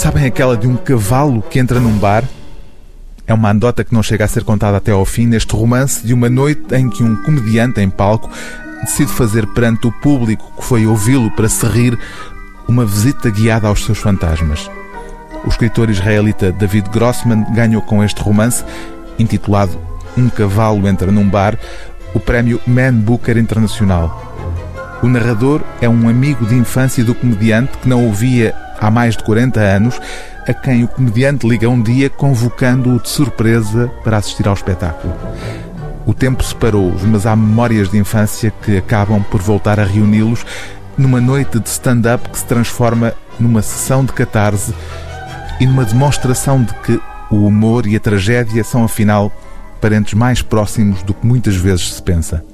Sabem aquela de um cavalo que entra num bar? É uma anedota que não chega a ser contada até ao fim neste romance de uma noite em que um comediante em palco decide fazer perante o público que foi ouvi-lo para se rir uma visita guiada aos seus fantasmas. O escritor israelita David Grossman ganhou com este romance, intitulado Um Cavalo Entra num Bar, o prémio Man Booker Internacional. O narrador é um amigo de infância do comediante que não ouvia há mais de 40 anos a quem o comediante liga um dia convocando-o de surpresa para assistir ao espetáculo. O tempo separou-os, mas há memórias de infância que acabam por voltar a reuni-los numa noite de stand-up que se transforma numa sessão de catarse e numa demonstração de que o humor e a tragédia são, afinal, parentes mais próximos do que muitas vezes se pensa.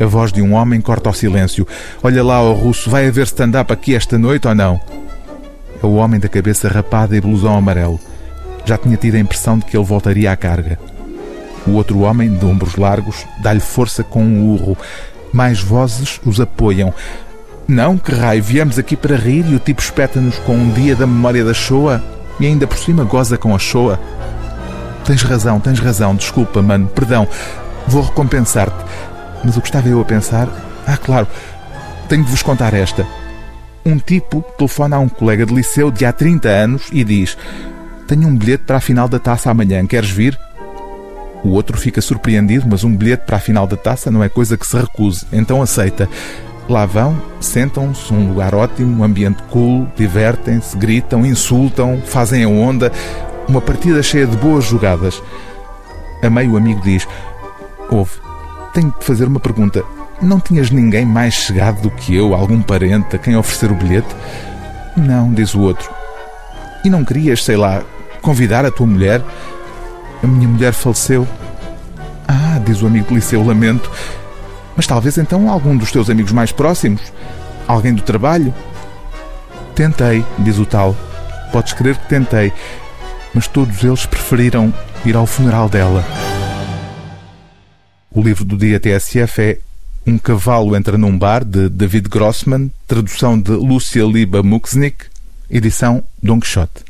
A voz de um homem corta o silêncio. Olha lá, o russo, vai haver stand-up aqui esta noite ou não? É o homem da cabeça rapada e blusão amarelo. Já tinha tido a impressão de que ele voltaria à carga. O outro homem, de ombros largos, dá-lhe força com um urro. Mais vozes os apoiam. Não, que raio, viemos aqui para rir e o tipo espeta-nos com um dia da memória da Shoah e ainda por cima goza com a Shoah. Tens razão, tens razão, desculpa, mano, perdão. Vou recompensar-te. Mas o que estava eu a pensar? Ah, claro, tenho de vos contar esta. Um tipo telefona a um colega de liceu de há 30 anos e diz: Tenho um bilhete para a final da taça amanhã, queres vir? O outro fica surpreendido, mas um bilhete para a final da taça não é coisa que se recuse, então aceita. Lá vão, sentam-se, um lugar ótimo, um ambiente cool, divertem-se, gritam, insultam, fazem a onda, uma partida cheia de boas jogadas. A meio o amigo diz: Ouve, tenho de fazer uma pergunta. Não tinhas ninguém mais chegado do que eu, algum parente, a quem oferecer o bilhete? Não, diz o outro. E não querias, sei lá, convidar a tua mulher? A minha mulher faleceu. Ah, diz o amigo de liceu, lamento. Mas talvez então algum dos teus amigos mais próximos? Alguém do trabalho? Tentei, diz o tal. Podes crer que tentei. Mas todos eles preferiram ir ao funeral dela. O livro do dia TSF é um Cavalo Entra num Bar, de David Grossman, tradução de Lúcia Liba Muxnik, edição Don Quixote.